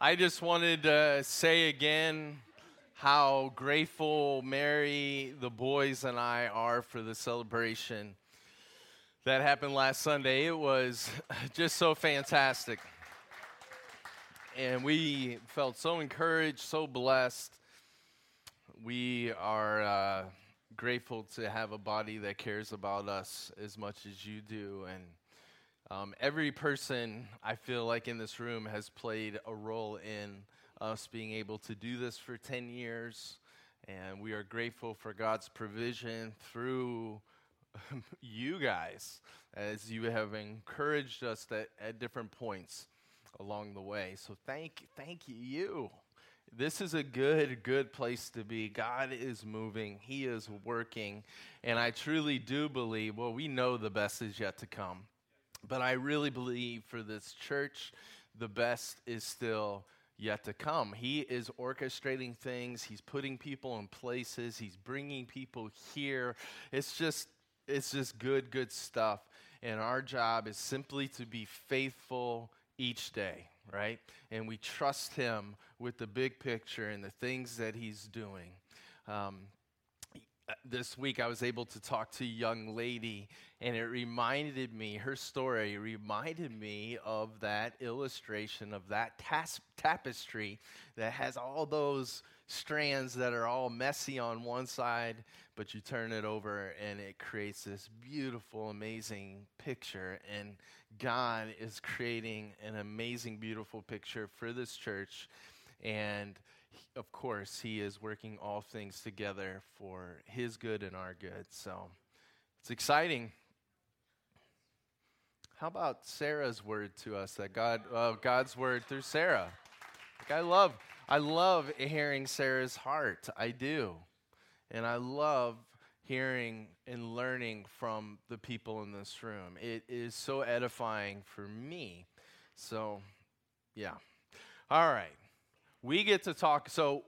I just wanted to say again how grateful Mary, the boys, and I are for the celebration that happened last Sunday. It was just so fantastic. And we felt so encouraged, so blessed. We are uh, grateful to have a body that cares about us as much as you do. And um, every person I feel like in this room has played a role in us being able to do this for 10 years. And we are grateful for God's provision through you guys as you have encouraged us that at different points along the way. So thank, thank you. This is a good, good place to be. God is moving, He is working. And I truly do believe, well, we know the best is yet to come. But I really believe for this church, the best is still yet to come. He is orchestrating things, he's putting people in places, he's bringing people here. It's just it's just good good stuff. And our job is simply to be faithful each day, right? And we trust him with the big picture and the things that he's doing. Um, this week I was able to talk to a young lady, and it reminded me, her story reminded me of that illustration of that tas- tapestry that has all those strands that are all messy on one side, but you turn it over and it creates this beautiful, amazing picture. And God is creating an amazing, beautiful picture for this church. And of course, He is working all things together for His good and our good. So it's exciting. How about Sarah's word to us? That God, uh, God's word through Sarah. Like I love, I love hearing Sarah's heart. I do, and I love hearing and learning from the people in this room. It is so edifying for me. So, yeah. All right we get to talk. So,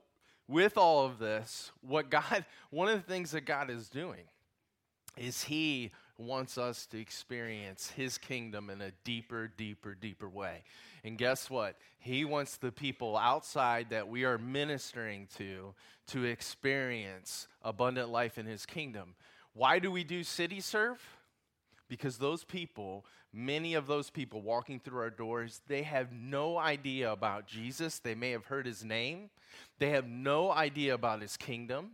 with all of this, what God, one of the things that God is doing is He wants us to experience His kingdom in a deeper, deeper, deeper way. And guess what? He wants the people outside that we are ministering to to experience abundant life in His kingdom. Why do we do city serve? Because those people many of those people walking through our doors, they have no idea about Jesus. They may have heard his name, they have no idea about his kingdom.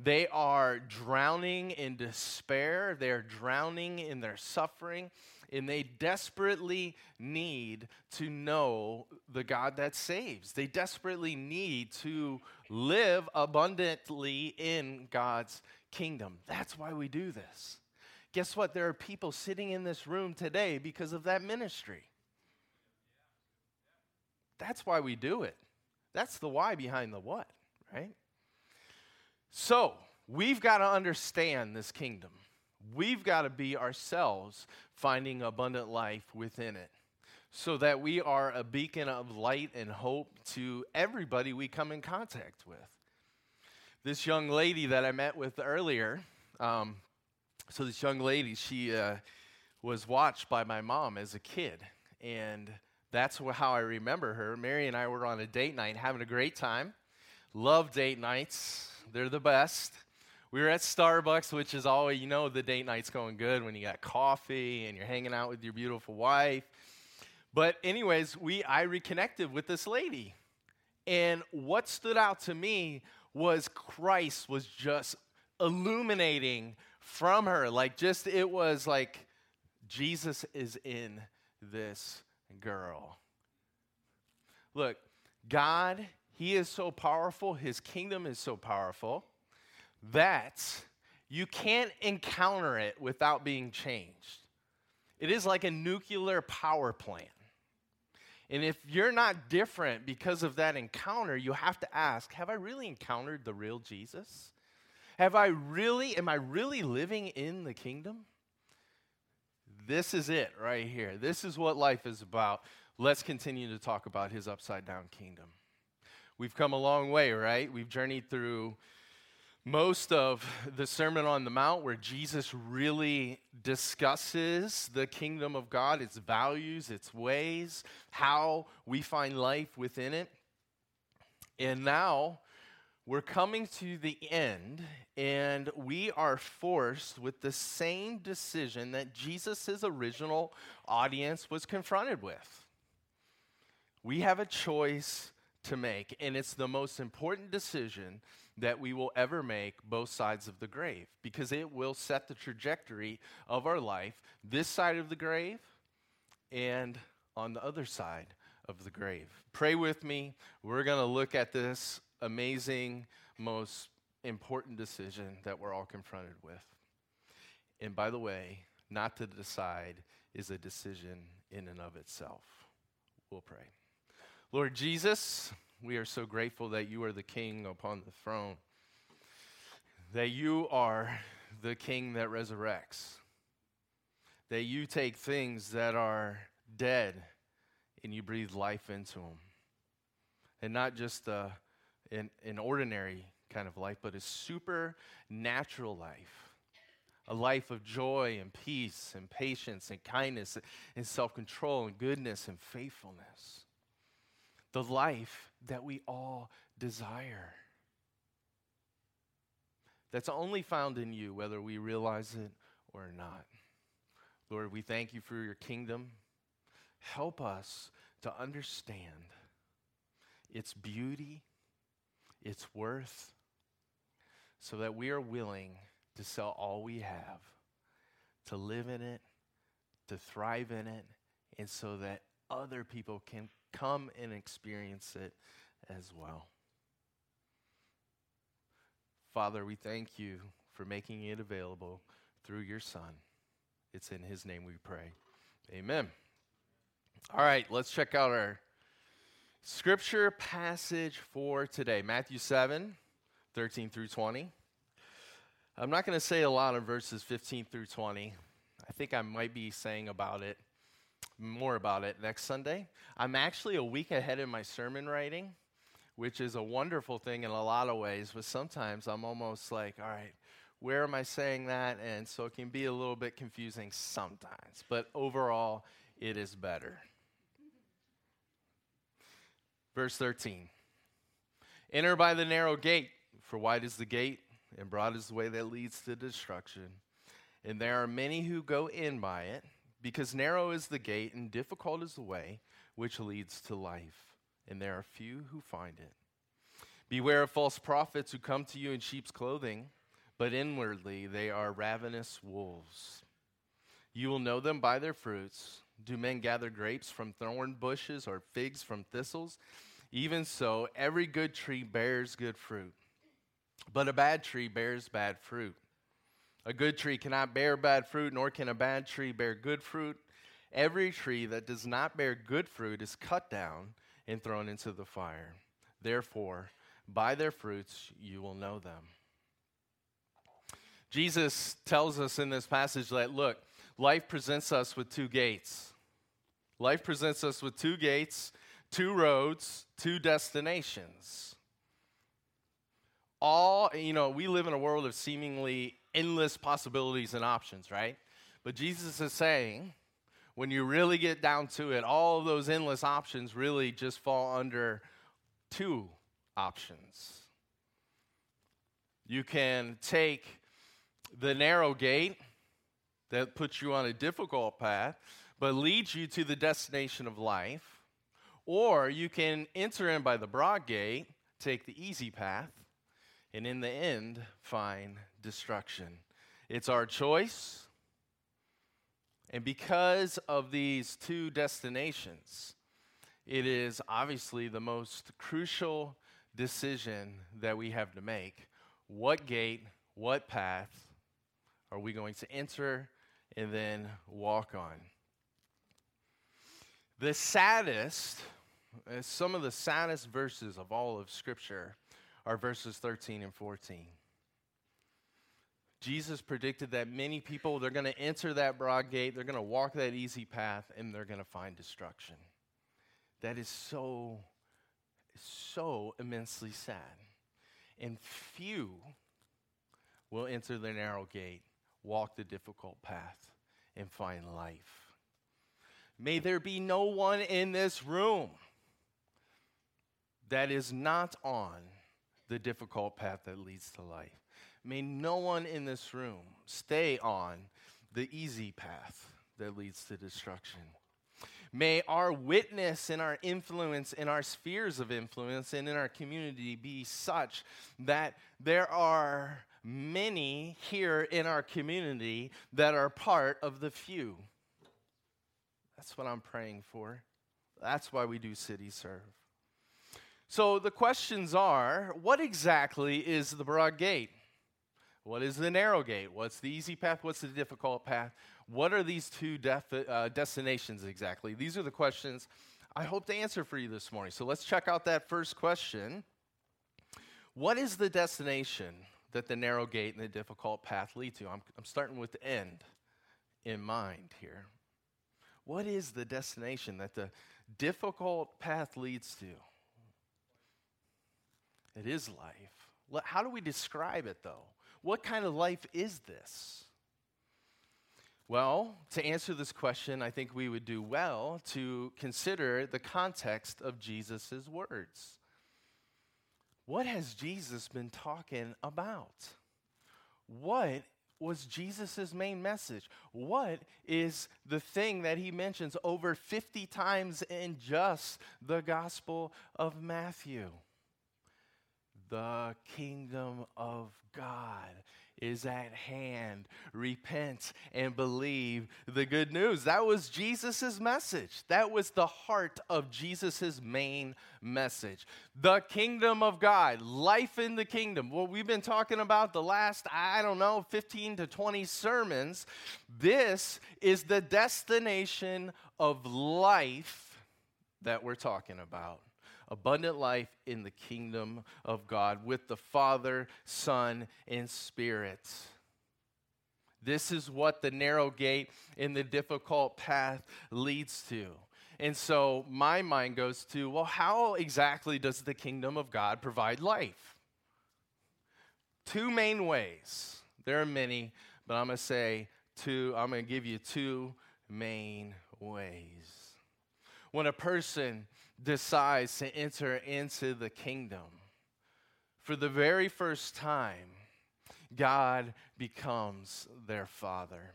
They are drowning in despair, they're drowning in their suffering, and they desperately need to know the God that saves. They desperately need to live abundantly in God's kingdom. That's why we do this. Guess what? There are people sitting in this room today because of that ministry. That's why we do it. That's the why behind the what, right? So, we've got to understand this kingdom. We've got to be ourselves finding abundant life within it so that we are a beacon of light and hope to everybody we come in contact with. This young lady that I met with earlier, um, so this young lady, she uh, was watched by my mom as a kid, and that's how I remember her. Mary and I were on a date night, having a great time. Love date nights; they're the best. We were at Starbucks, which is always, you know, the date night's going good when you got coffee and you're hanging out with your beautiful wife. But anyways, we I reconnected with this lady. And what stood out to me was Christ was just illuminating from her. Like, just it was like, Jesus is in this girl. Look, God, He is so powerful, His kingdom is so powerful that you can't encounter it without being changed. It is like a nuclear power plant. And if you're not different because of that encounter, you have to ask Have I really encountered the real Jesus? Have I really, am I really living in the kingdom? This is it right here. This is what life is about. Let's continue to talk about his upside down kingdom. We've come a long way, right? We've journeyed through most of the Sermon on the Mount, where Jesus really discusses the kingdom of God, its values, its ways, how we find life within it. And now we're coming to the end, and we are forced with the same decision that Jesus' original audience was confronted with. We have a choice to make, and it's the most important decision that we will ever make both sides of the grave because it will set the trajectory of our life this side of the grave and on the other side of the grave. Pray with me. We're going to look at this amazing, most important decision that we're all confronted with. And by the way, not to decide is a decision in and of itself. We'll pray. Lord Jesus, we are so grateful that you are the king upon the throne, that you are the king that resurrects, that you take things that are dead and you breathe life into them. And not just a, an, an ordinary kind of life, but a supernatural life. A life of joy and peace and patience and kindness and self control and goodness and faithfulness the life that we all desire. That's only found in you, whether we realize it or not. Lord, we thank you for your kingdom. Help us to understand its beauty, its worth, so that we are willing to sell all we have, to live in it, to thrive in it, and so that other people can come and experience it as well. Father, we thank you for making it available through your Son. It's in his name we pray. Amen. All right, let's check out our scripture passage for today Matthew 7 13 through 20. I'm not going to say a lot of verses 15 through 20. I think I might be saying about it more about it next Sunday. I'm actually a week ahead in my sermon writing, which is a wonderful thing in a lot of ways, but sometimes I'm almost like, all right, where am I saying that? And so it can be a little bit confusing sometimes, but overall, it is better. Verse 13 Enter by the narrow gate, for wide is the gate, and broad is the way that leads to destruction. And there are many who go in by it because narrow is the gate and difficult is the way which leads to life, and there are few who find it. Beware of false prophets who come to you in sheep's clothing, but inwardly they are ravenous wolves. You will know them by their fruits. Do men gather grapes from thorn bushes or figs from thistles? Even so, every good tree bears good fruit, but a bad tree bears bad fruit. A good tree cannot bear bad fruit, nor can a bad tree bear good fruit. Every tree that does not bear good fruit is cut down and thrown into the fire. Therefore, by their fruits you will know them. Jesus tells us in this passage that, look, life presents us with two gates. Life presents us with two gates, two roads, two destinations. All, you know, we live in a world of seemingly endless possibilities and options, right? But Jesus is saying, when you really get down to it, all of those endless options really just fall under two options. You can take the narrow gate that puts you on a difficult path, but leads you to the destination of life, or you can enter in by the broad gate, take the easy path, and in the end, find destruction. It's our choice. And because of these two destinations, it is obviously the most crucial decision that we have to make. What gate, what path are we going to enter and then walk on? The saddest, Uh, some of the saddest verses of all of Scripture are verses 13 and 14. Jesus predicted that many people, they're going to enter that broad gate, they're going to walk that easy path, and they're going to find destruction. That is so, so immensely sad. And few, will enter the narrow gate, walk the difficult path, and find life. May there be no one in this room that is not on the difficult path that leads to life. May no one in this room stay on the easy path that leads to destruction. May our witness and our influence in our spheres of influence and in our community be such that there are many here in our community that are part of the few. That's what I'm praying for. That's why we do City Serve. So the questions are what exactly is the broad gate? What is the narrow gate? What's the easy path? What's the difficult path? What are these two uh, destinations exactly? These are the questions I hope to answer for you this morning. So let's check out that first question. What is the destination that the narrow gate and the difficult path lead to? I'm, I'm starting with the end in mind here. What is the destination that the difficult path leads to? It is life. How do we describe it, though? What kind of life is this? Well, to answer this question, I think we would do well to consider the context of Jesus' words. What has Jesus been talking about? What was Jesus' main message? What is the thing that he mentions over 50 times in just the Gospel of Matthew? The kingdom of God is at hand. Repent and believe the good news. That was Jesus' message. That was the heart of Jesus' main message. The kingdom of God, life in the kingdom. What we've been talking about the last, I don't know, 15 to 20 sermons. This is the destination of life that we're talking about abundant life in the kingdom of God with the Father, Son, and Spirit. This is what the narrow gate in the difficult path leads to. And so my mind goes to well, how exactly does the kingdom of God provide life? Two main ways. There are many, but I'm going to say two, I'm going to give you two main ways. When a person decides to enter into the kingdom, for the very first time, God becomes their father.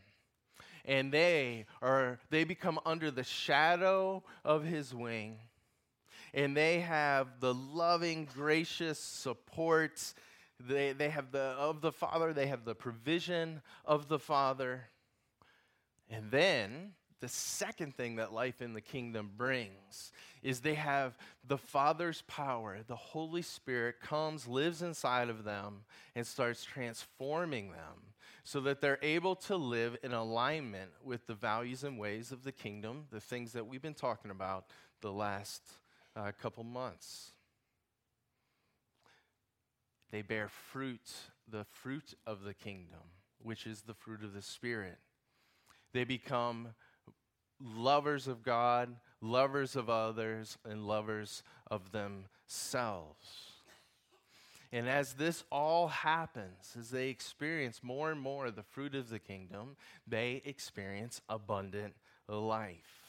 And they are they become under the shadow of his wing. And they have the loving, gracious support. They, they have the of the Father, they have the provision of the Father. And then the second thing that life in the kingdom brings is they have the Father's power. The Holy Spirit comes, lives inside of them, and starts transforming them so that they're able to live in alignment with the values and ways of the kingdom, the things that we've been talking about the last uh, couple months. They bear fruit, the fruit of the kingdom, which is the fruit of the Spirit. They become lovers of God, lovers of others, and lovers of themselves. And as this all happens, as they experience more and more the fruit of the kingdom, they experience abundant life.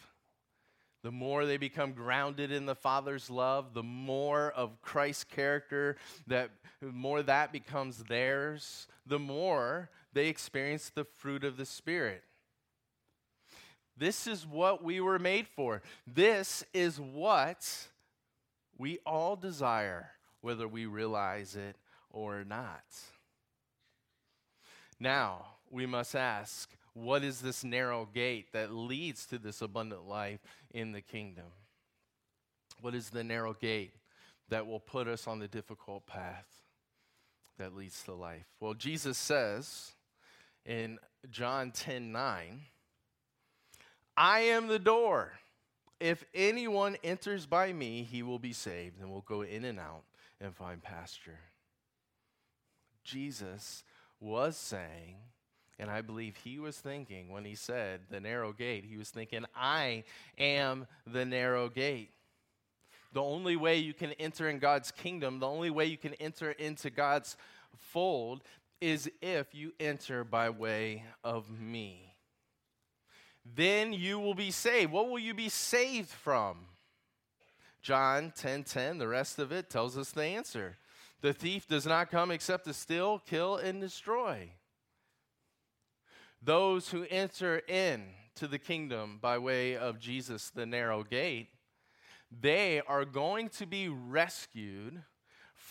The more they become grounded in the Father's love, the more of Christ's character that more that becomes theirs, the more they experience the fruit of the Spirit. This is what we were made for. This is what we all desire, whether we realize it or not. Now, we must ask what is this narrow gate that leads to this abundant life in the kingdom? What is the narrow gate that will put us on the difficult path that leads to life? Well, Jesus says in John 10 9, I am the door. If anyone enters by me, he will be saved and will go in and out and find pasture. Jesus was saying, and I believe he was thinking when he said the narrow gate, he was thinking, I am the narrow gate. The only way you can enter in God's kingdom, the only way you can enter into God's fold is if you enter by way of me. Then you will be saved. What will you be saved from? John 10:10, 10, 10, the rest of it tells us the answer. The thief does not come except to steal, kill, and destroy. Those who enter in to the kingdom by way of Jesus, the narrow gate, they are going to be rescued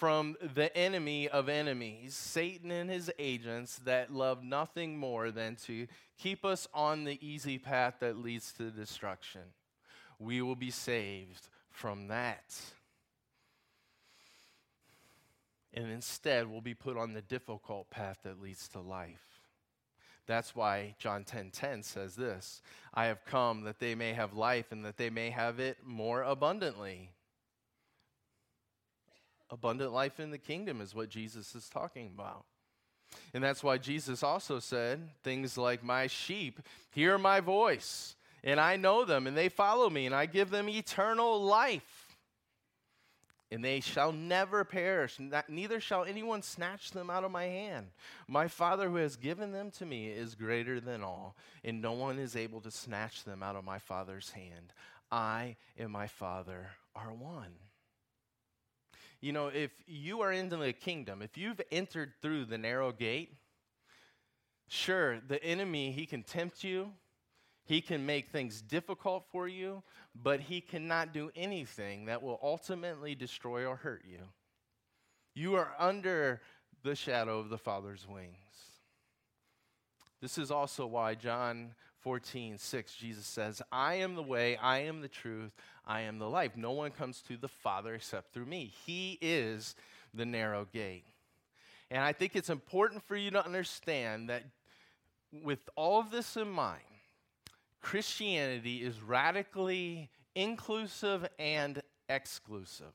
from the enemy of enemies, Satan and his agents that love nothing more than to keep us on the easy path that leads to destruction. We will be saved from that. And instead, we'll be put on the difficult path that leads to life. That's why John 10:10 10, 10 says this, I have come that they may have life and that they may have it more abundantly. Abundant life in the kingdom is what Jesus is talking about. And that's why Jesus also said things like, My sheep hear my voice, and I know them, and they follow me, and I give them eternal life and they shall never perish, neither shall anyone snatch them out of my hand. My Father who has given them to me is greater than all, and no one is able to snatch them out of my Father's hand. I and my Father are one. You know, if you are into the kingdom, if you've entered through the narrow gate, sure, the enemy, he can tempt you, he can make things difficult for you, but he cannot do anything that will ultimately destroy or hurt you. You are under the shadow of the Father's wings. This is also why John 14, 6, Jesus says, I am the way, I am the truth, I am the life. No one comes to the Father except through me. He is the narrow gate. And I think it's important for you to understand that with all of this in mind, Christianity is radically inclusive and exclusive.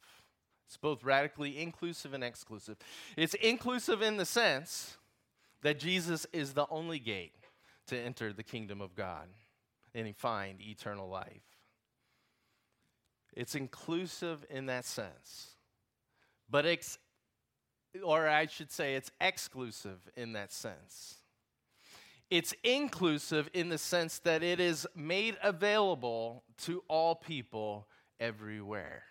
It's both radically inclusive and exclusive. It's inclusive in the sense that Jesus is the only gate to enter the kingdom of God and find eternal life. It's inclusive in that sense. But it's, or I should say, it's exclusive in that sense. It's inclusive in the sense that it is made available to all people everywhere.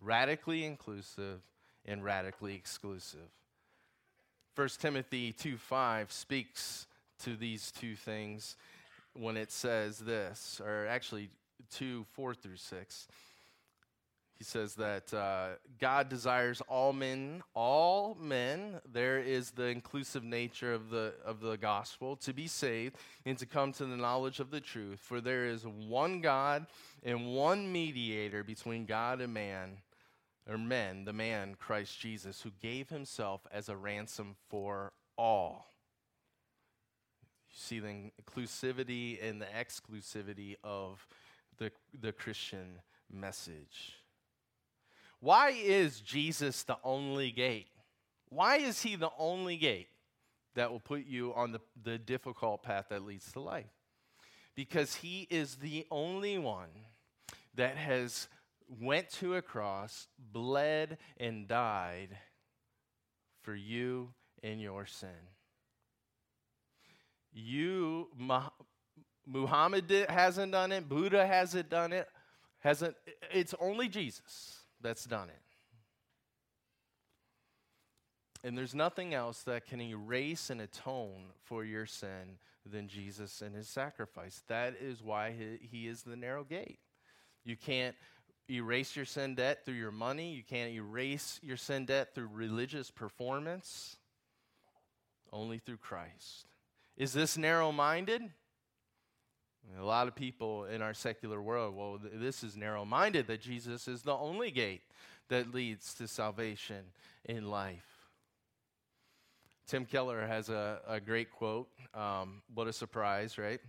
Radically inclusive and radically exclusive. 1 Timothy 2 5 speaks to these two things when it says this, or actually 2 4 through 6 he says that uh, God desires all men, all men, there is the inclusive nature of the, of the gospel, to be saved and to come to the knowledge of the truth. For there is one God and one mediator between God and man, or men, the man, Christ Jesus, who gave himself as a ransom for all. See the inclusivity and the exclusivity of the, the Christian message. Why is Jesus the only gate? Why is he the only gate that will put you on the, the difficult path that leads to life? Because he is the only one that has went to a cross, bled and died for you and your sin. You, Muhammad hasn't done it, Buddha hasn't done it, hasn't, it's only Jesus that's done it. And there's nothing else that can erase and atone for your sin than Jesus and his sacrifice. That is why he, he is the narrow gate. You can't erase your sin debt through your money, you can't erase your sin debt through religious performance, only through Christ. Is this narrow minded? A lot of people in our secular world, well, th- this is narrow minded that Jesus is the only gate that leads to salvation in life. Tim Keller has a, a great quote. Um, what a surprise, right?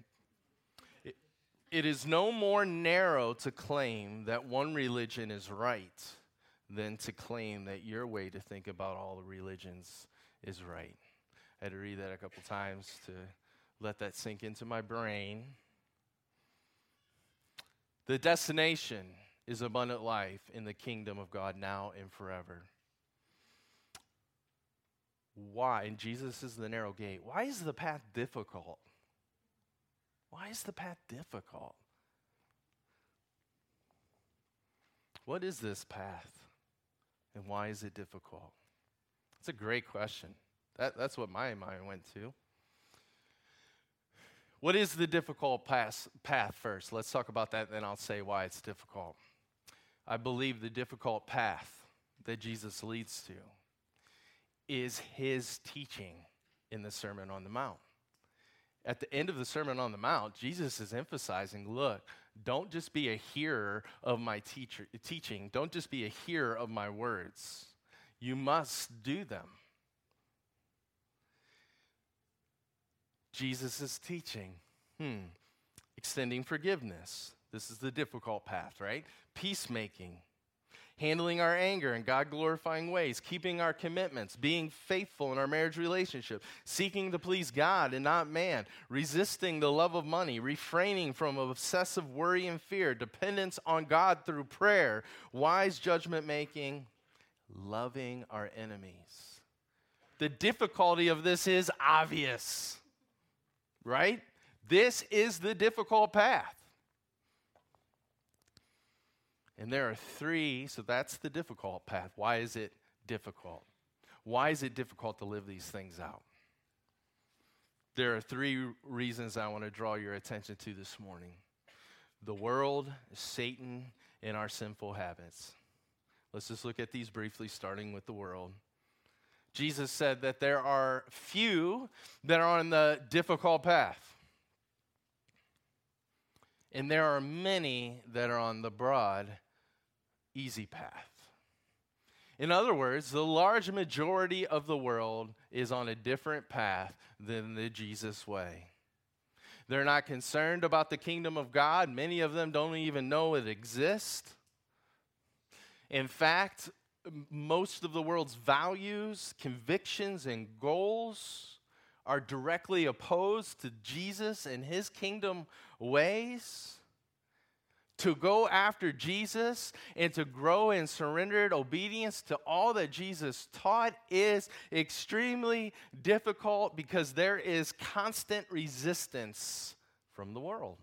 It is no more narrow to claim that one religion is right than to claim that your way to think about all the religions is right. I had to read that a couple times to let that sink into my brain. The destination is abundant life in the kingdom of God now and forever. why, and Jesus is the narrow gate, why is the path difficult? Why is the path difficult? What is this path? And why is it difficult? It's a great question. That, that's what my mind went to. What is the difficult path, path first? Let's talk about that, then I'll say why it's difficult. I believe the difficult path that Jesus leads to is his teaching in the Sermon on the Mount. At the end of the Sermon on the Mount, Jesus is emphasizing look, don't just be a hearer of my teacher, teaching, don't just be a hearer of my words. You must do them. Jesus is teaching. Hmm. Extending forgiveness. This is the difficult path, right? Peacemaking. Handling our anger in God glorifying ways, keeping our commitments, being faithful in our marriage relationship, seeking to please God and not man, resisting the love of money, refraining from obsessive worry and fear, dependence on God through prayer, wise judgment making, loving our enemies. The difficulty of this is obvious right? This is the difficult path. And there are three, so that's the difficult path. Why is it difficult? Why is it difficult to live these things out? There are three reasons I want to draw your attention to this morning the world, Satan, and our sinful habits. Let's just look at these briefly, starting with the world. Jesus said that there are few that are on the difficult path. And there are many that are on the broad, easy path. In other words, the large majority of the world is on a different path than the Jesus way. They're not concerned about the kingdom of God. Many of them don't even know it exists. In fact, most of the world's values, convictions, and goals are directly opposed to Jesus and his kingdom ways. To go after Jesus and to grow in surrendered obedience to all that Jesus taught is extremely difficult because there is constant resistance from the world.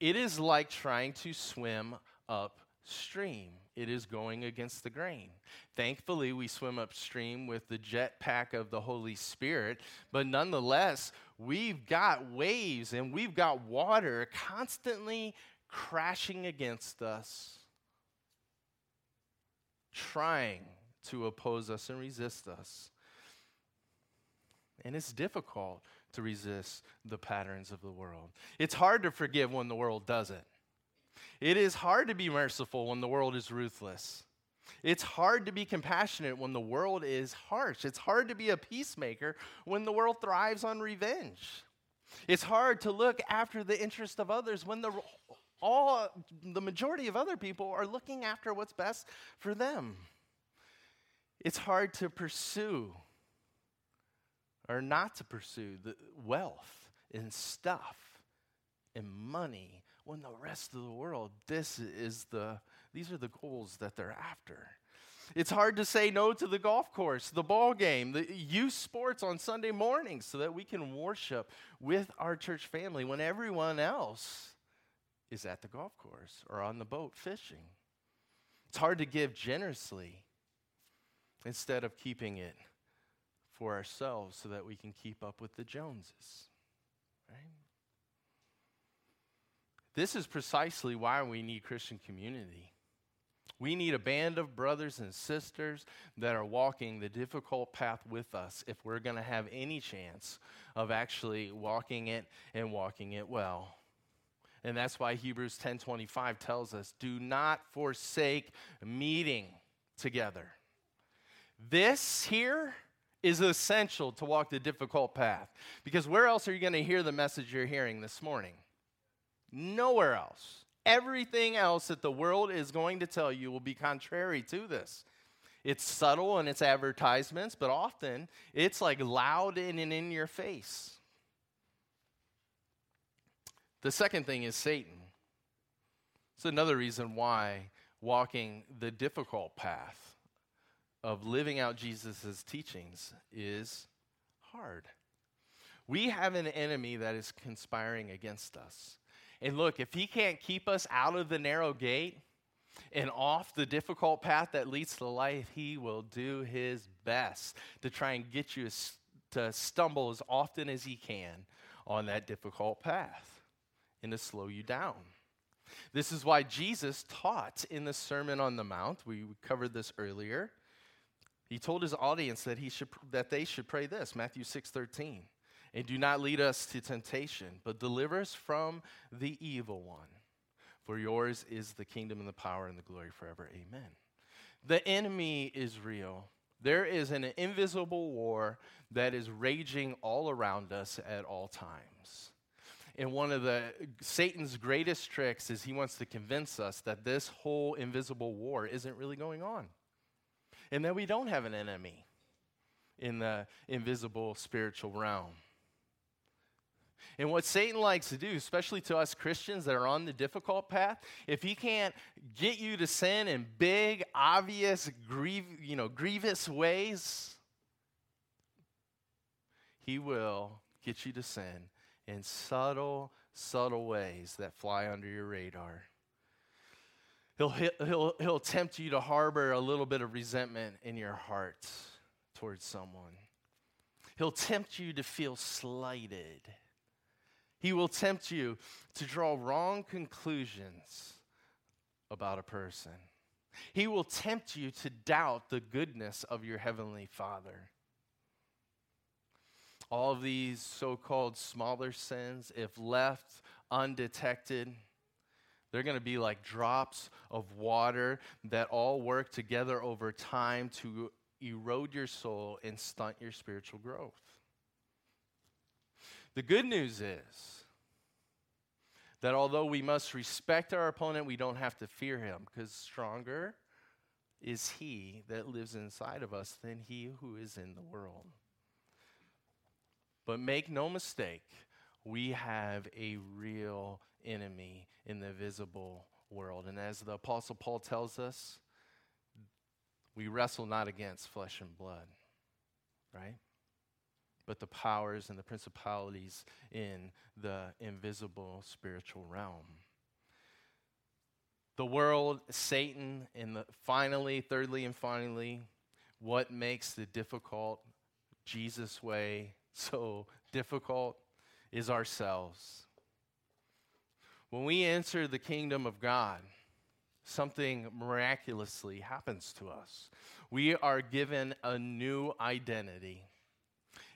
It is like trying to swim upstream it is going against the grain. Thankfully, we swim upstream with the jetpack of the Holy Spirit, but nonetheless, we've got waves and we've got water constantly crashing against us, trying to oppose us and resist us. And it's difficult to resist the patterns of the world. It's hard to forgive when the world does it. It is hard to be merciful when the world is ruthless. It's hard to be compassionate when the world is harsh. It's hard to be a peacemaker when the world thrives on revenge. It's hard to look after the interest of others when the all the majority of other people are looking after what's best for them. It's hard to pursue or not to pursue the wealth and stuff and money when the rest of the world, this is the, these are the goals that they're after. It's hard to say no to the golf course, the ball game, the youth sports on Sunday mornings so that we can worship with our church family when everyone else is at the golf course or on the boat fishing. It's hard to give generously instead of keeping it for ourselves so that we can keep up with the Joneses. Right? This is precisely why we need Christian community. We need a band of brothers and sisters that are walking the difficult path with us if we're going to have any chance of actually walking it and walking it well. And that's why Hebrews 10:25 tells us, "Do not forsake meeting together." This here is essential to walk the difficult path because where else are you going to hear the message you're hearing this morning? Nowhere else. Everything else that the world is going to tell you will be contrary to this. It's subtle in its advertisements, but often it's like loud and in your face. The second thing is Satan. It's another reason why walking the difficult path of living out Jesus' teachings is hard. We have an enemy that is conspiring against us. And look, if he can't keep us out of the narrow gate and off the difficult path that leads to life, he will do his best to try and get you to stumble as often as he can on that difficult path and to slow you down. This is why Jesus taught in the Sermon on the Mount. We covered this earlier. He told his audience that, he should, that they should pray this Matthew 6 13. And do not lead us to temptation, but deliver us from the evil one. For yours is the kingdom and the power and the glory forever. Amen. The enemy is real. There is an invisible war that is raging all around us at all times. And one of the Satan's greatest tricks is he wants to convince us that this whole invisible war isn't really going on. And that we don't have an enemy in the invisible spiritual realm. And what Satan likes to do, especially to us Christians that are on the difficult path, if he can't get you to sin in big, obvious, you know, grievous ways, he will get you to sin in subtle, subtle ways that fly under your radar. He'll, he'll, he'll tempt you to harbor a little bit of resentment in your heart towards someone. He'll tempt you to feel slighted. He will tempt you to draw wrong conclusions about a person. He will tempt you to doubt the goodness of your Heavenly Father all of these so called smaller sins, if left undetected, they're going to be like drops of water that all work together over time to erode your soul and stunt your spiritual growth. The good news is that although we must respect our opponent, we don't have to fear him because stronger is he that lives inside of us than he who is in the world. But make no mistake, we have a real enemy in the visible world. And as the Apostle Paul tells us, we wrestle not against flesh and blood, right? But the powers and the principalities in the invisible spiritual realm. The world, Satan, and the, finally, thirdly, and finally, what makes the difficult Jesus way so difficult is ourselves. When we enter the kingdom of God, something miraculously happens to us. We are given a new identity,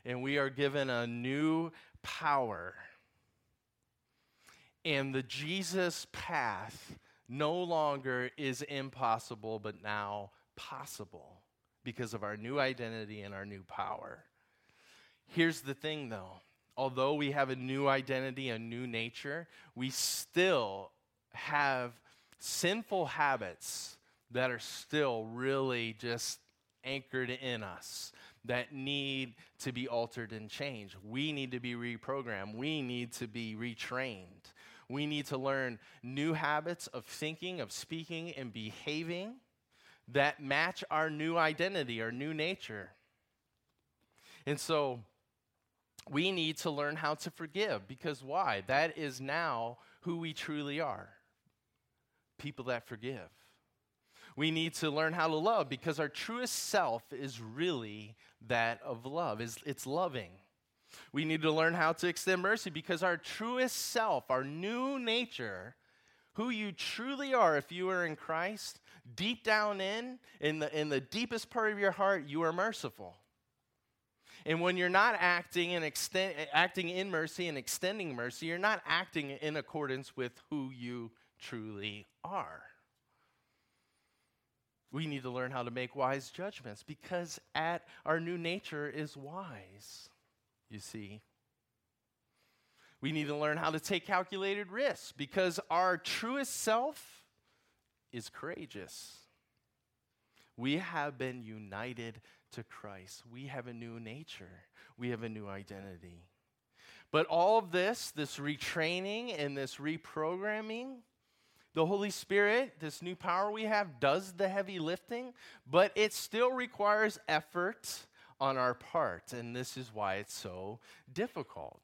and we are given a new power. And the Jesus path no longer is impossible, but now possible because of our new identity and our new power. Here's the thing though although we have a new identity, a new nature, we still have sinful habits that are still really just anchored in us that need to be altered and changed. We need to be reprogrammed. We need to be retrained. We need to learn new habits of thinking, of speaking, and behaving that match our new identity, our new nature. And so, we need to learn how to forgive because why? That is now who we truly are people that forgive. We need to learn how to love because our truest self is really that of love, is it's loving. We need to learn how to extend mercy because our truest self, our new nature, who you truly are if you are in Christ, deep down in, in the, in the deepest part of your heart, you are merciful. And when you're not acting and extend, acting in mercy and extending mercy, you're not acting in accordance with who you truly are. We need to learn how to make wise judgments because at our new nature is wise. You see, we need to learn how to take calculated risks because our truest self is courageous. We have been united to Christ. We have a new nature, we have a new identity. But all of this, this retraining and this reprogramming, The Holy Spirit, this new power we have, does the heavy lifting, but it still requires effort on our part. And this is why it's so difficult.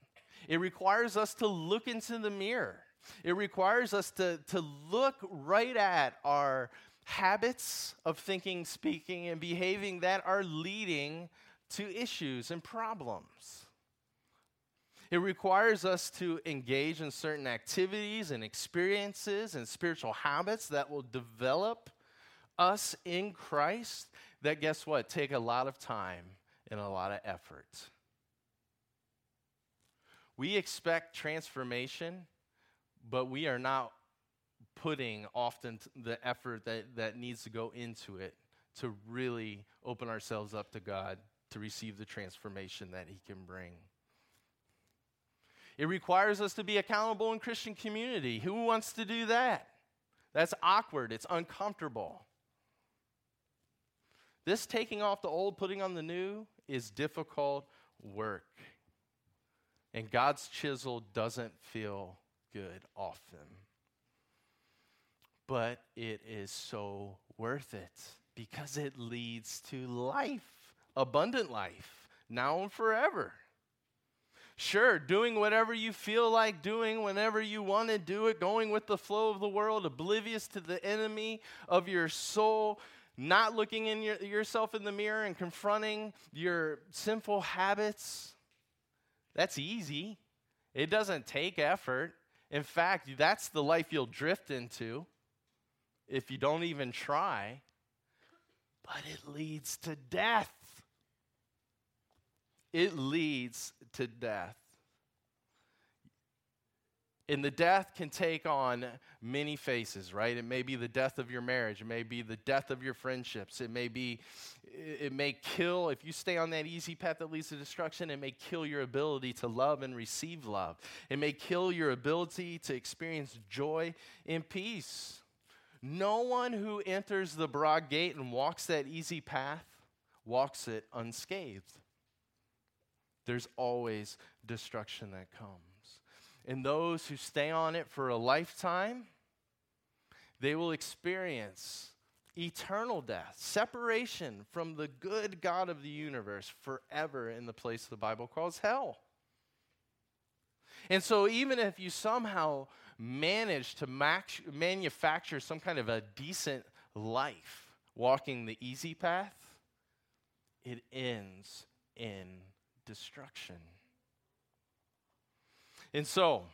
It requires us to look into the mirror, it requires us to, to look right at our habits of thinking, speaking, and behaving that are leading to issues and problems. It requires us to engage in certain activities and experiences and spiritual habits that will develop us in Christ that, guess what, take a lot of time and a lot of effort. We expect transformation, but we are not putting often the effort that, that needs to go into it to really open ourselves up to God to receive the transformation that He can bring. It requires us to be accountable in Christian community. Who wants to do that? That's awkward, it's uncomfortable. This taking off the old, putting on the new is difficult work. And God's chisel doesn't feel good often. But it is so worth it because it leads to life, abundant life, now and forever. Sure, doing whatever you feel like doing whenever you want to do it, going with the flow of the world, oblivious to the enemy of your soul, not looking in your, yourself in the mirror and confronting your sinful habits. That's easy. It doesn't take effort. In fact, that's the life you'll drift into if you don't even try. But it leads to death it leads to death. And the death can take on many faces, right? It may be the death of your marriage. It may be the death of your friendships. It may be, it may kill, if you stay on that easy path that leads to destruction, it may kill your ability to love and receive love. It may kill your ability to experience joy and peace. No one who enters the broad gate and walks that easy path walks it unscathed there's always destruction that comes. And those who stay on it for a lifetime, they will experience eternal death, separation from the good God of the universe forever in the place the Bible calls hell. And so, even if you somehow manage to max- manufacture some kind of a decent life walking the easy path, it ends in destruction. And so,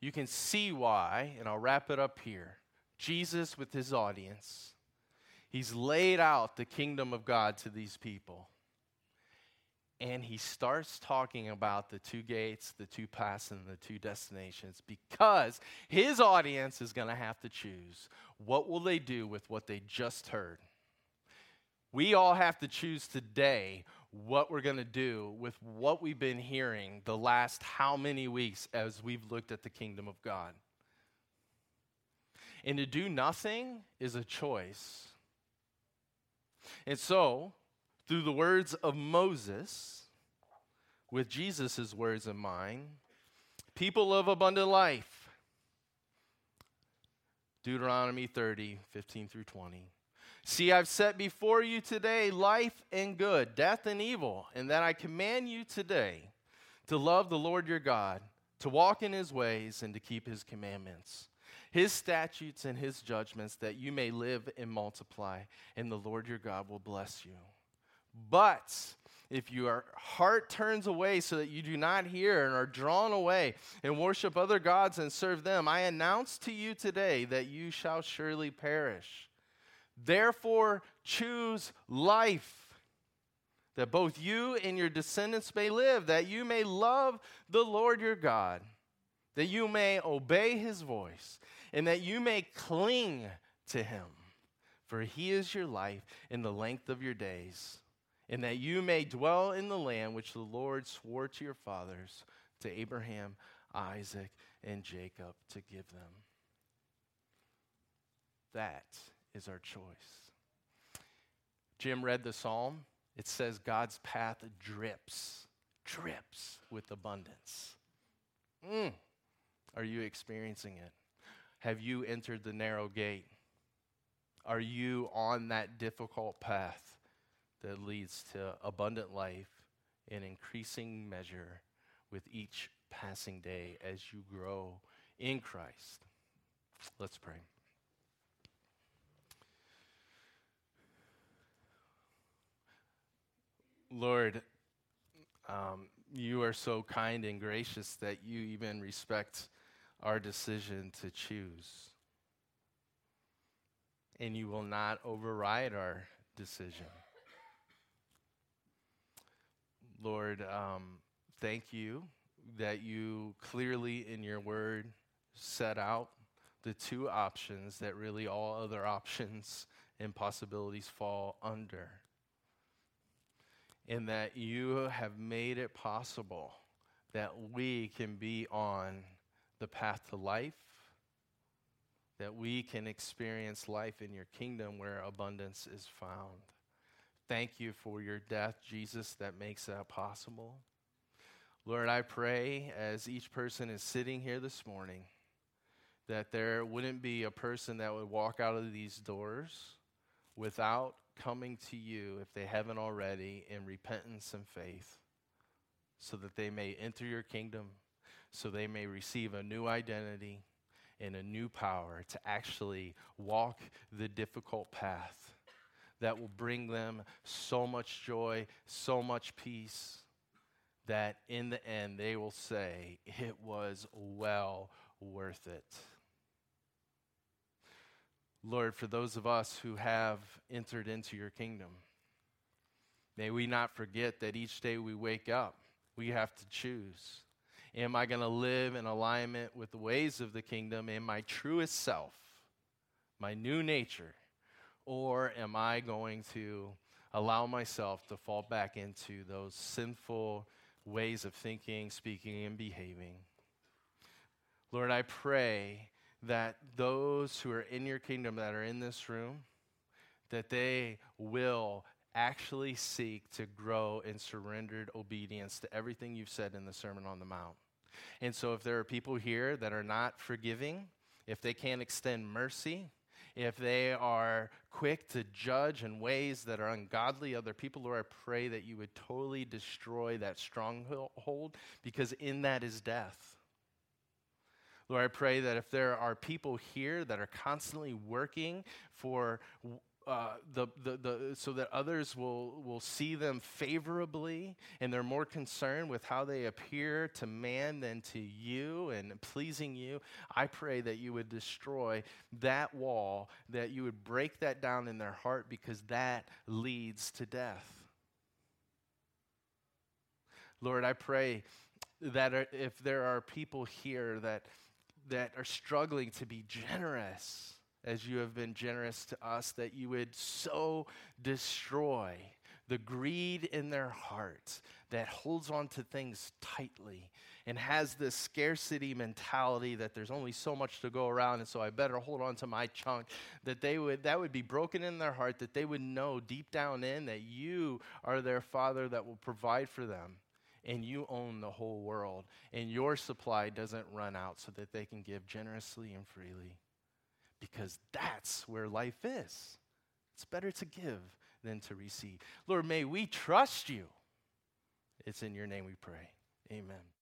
you can see why, and I'll wrap it up here. Jesus, with his audience, he's laid out the kingdom of God to these people. And he starts talking about the two gates, the two paths, and the two destinations because his audience is going to have to choose what will they do with what they just heard. We all have to choose today what we're going to do with what we've been hearing the last how many weeks as we've looked at the kingdom of God. And to do nothing is a choice. And so, through the words of Moses, with Jesus' words in mind, people of abundant life, Deuteronomy 30, 15 through 20. See, I've set before you today life and good, death and evil, and that I command you today to love the Lord your God, to walk in his ways, and to keep his commandments, his statutes and his judgments, that you may live and multiply, and the Lord your God will bless you. But if your heart turns away so that you do not hear and are drawn away and worship other gods and serve them, I announce to you today that you shall surely perish. Therefore, choose life, that both you and your descendants may live, that you may love the Lord your God, that you may obey his voice, and that you may cling to him. For he is your life in the length of your days, and that you may dwell in the land which the Lord swore to your fathers, to Abraham, Isaac, and Jacob, to give them. That is our choice. Jim read the psalm. It says God's path drips, drips with abundance. Mm, Are you experiencing it? Have you entered the narrow gate? Are you on that difficult path that leads to abundant life in increasing measure with each passing day as you grow in Christ? Let's pray. Lord, um, you are so kind and gracious that you even respect our decision to choose. And you will not override our decision. Lord, um, thank you that you clearly in your word set out the two options that really all other options and possibilities fall under in that you have made it possible that we can be on the path to life, that we can experience life in your kingdom where abundance is found. Thank you for your death, Jesus, that makes that possible. Lord, I pray as each person is sitting here this morning that there wouldn't be a person that would walk out of these doors without coming to you, if they haven't already, in repentance and faith, so that they may enter your kingdom, so they may receive a new identity and a new power to actually walk the difficult path that will bring them so much joy, so much peace, that in the end they will say, It was well worth it. Lord, for those of us who have entered into your kingdom, may we not forget that each day we wake up, we have to choose. Am I going to live in alignment with the ways of the kingdom in my truest self, my new nature? Or am I going to allow myself to fall back into those sinful ways of thinking, speaking, and behaving? Lord, I pray that those who are in your kingdom that are in this room, that they will actually seek to grow in surrendered obedience to everything you've said in the Sermon on the Mount. And so, if there are people here that are not forgiving, if they can't extend mercy, if they are quick to judge in ways that are ungodly other people, Lord, I pray that you would totally destroy that stronghold because in that is death. Lord, I pray that if there are people here that are constantly working for uh, the, the, the, so that others will, will see them favorably and they're more concerned with how they appear to man than to you and pleasing you, I pray that you would destroy that wall, that you would break that down in their heart because that leads to death. Lord, I pray that if there are people here that that are struggling to be generous as you have been generous to us, that you would so destroy the greed in their hearts that holds on to things tightly and has this scarcity mentality that there's only so much to go around and so I better hold on to my chunk that they would that would be broken in their heart that they would know deep down in that you are their father that will provide for them and you own the whole world, and your supply doesn't run out so that they can give generously and freely. Because that's where life is. It's better to give than to receive. Lord, may we trust you. It's in your name we pray. Amen.